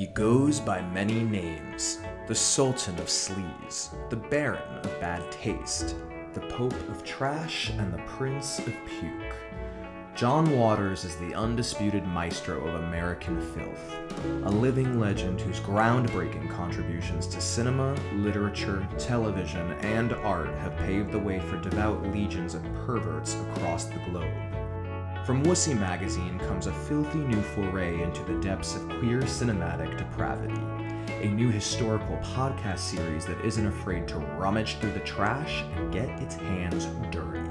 He goes by many names the Sultan of Sleaze, the Baron of Bad Taste, the Pope of Trash, and the Prince of Puke. John Waters is the undisputed maestro of American filth, a living legend whose groundbreaking contributions to cinema, literature, television, and art have paved the way for devout legions of perverts across the globe. From Wussy Magazine comes a filthy new foray into the depths of queer cinematic depravity, a new historical podcast series that isn't afraid to rummage through the trash and get its hands dirty.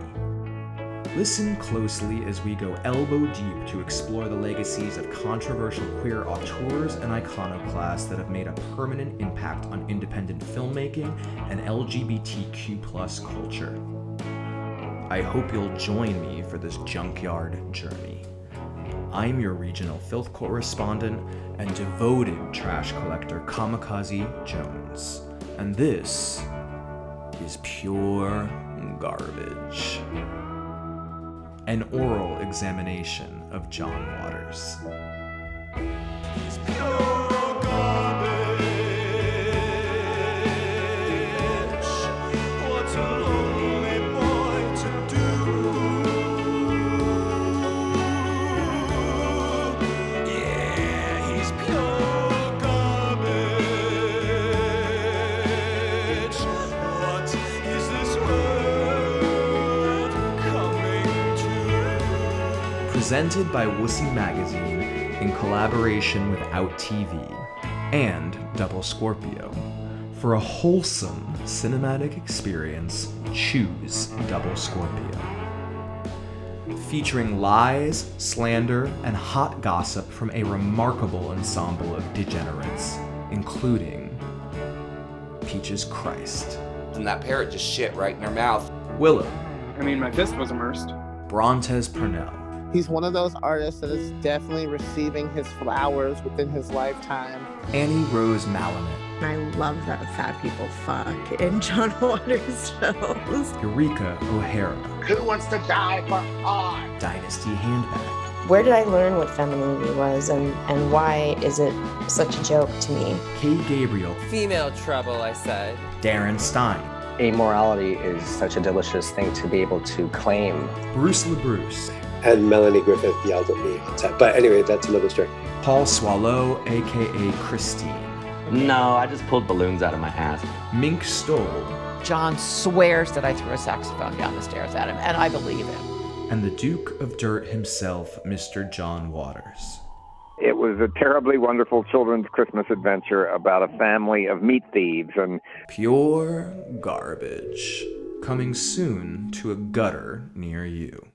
Listen closely as we go elbow deep to explore the legacies of controversial queer auteurs and iconoclasts that have made a permanent impact on independent filmmaking and LGBTQ culture. I hope you'll join me for this junkyard journey. I'm your regional filth correspondent and devoted trash collector Kamikaze Jones, and this is pure garbage. An oral examination of John Waters. Presented by Wussy Magazine in collaboration with Out TV and Double Scorpio. For a wholesome cinematic experience, choose Double Scorpio. Featuring lies, slander, and hot gossip from a remarkable ensemble of degenerates, including Peaches Christ, And that parrot just shit right in her mouth. Willow, I mean, my fist was immersed. Brontez Purnell, He's one of those artists that is definitely receiving his flowers within his lifetime. Annie Rose Malamet, I love that fat people fuck in John Waters shows. Eureka O'Hara, Who wants to die for art? Dynasty Handbag, Where did I learn what femininity was and, and why is it such a joke to me? Kay Gabriel, Female trouble, I said. Darren Stein, amorality is such a delicious thing to be able to claim. Bruce LaBruce, and Melanie Griffith yelled at me on set. But anyway, that's another story. Paul Swallow, aka Christine, No, I just pulled balloons out of my ass. Mink Stole, John swears that I threw a saxophone down the stairs at him, and I believe him. and the Duke of Dirt himself, Mr. John Waters. It was a terribly wonderful children's Christmas adventure about a family of meat thieves and Pure garbage. Coming soon to a gutter near you.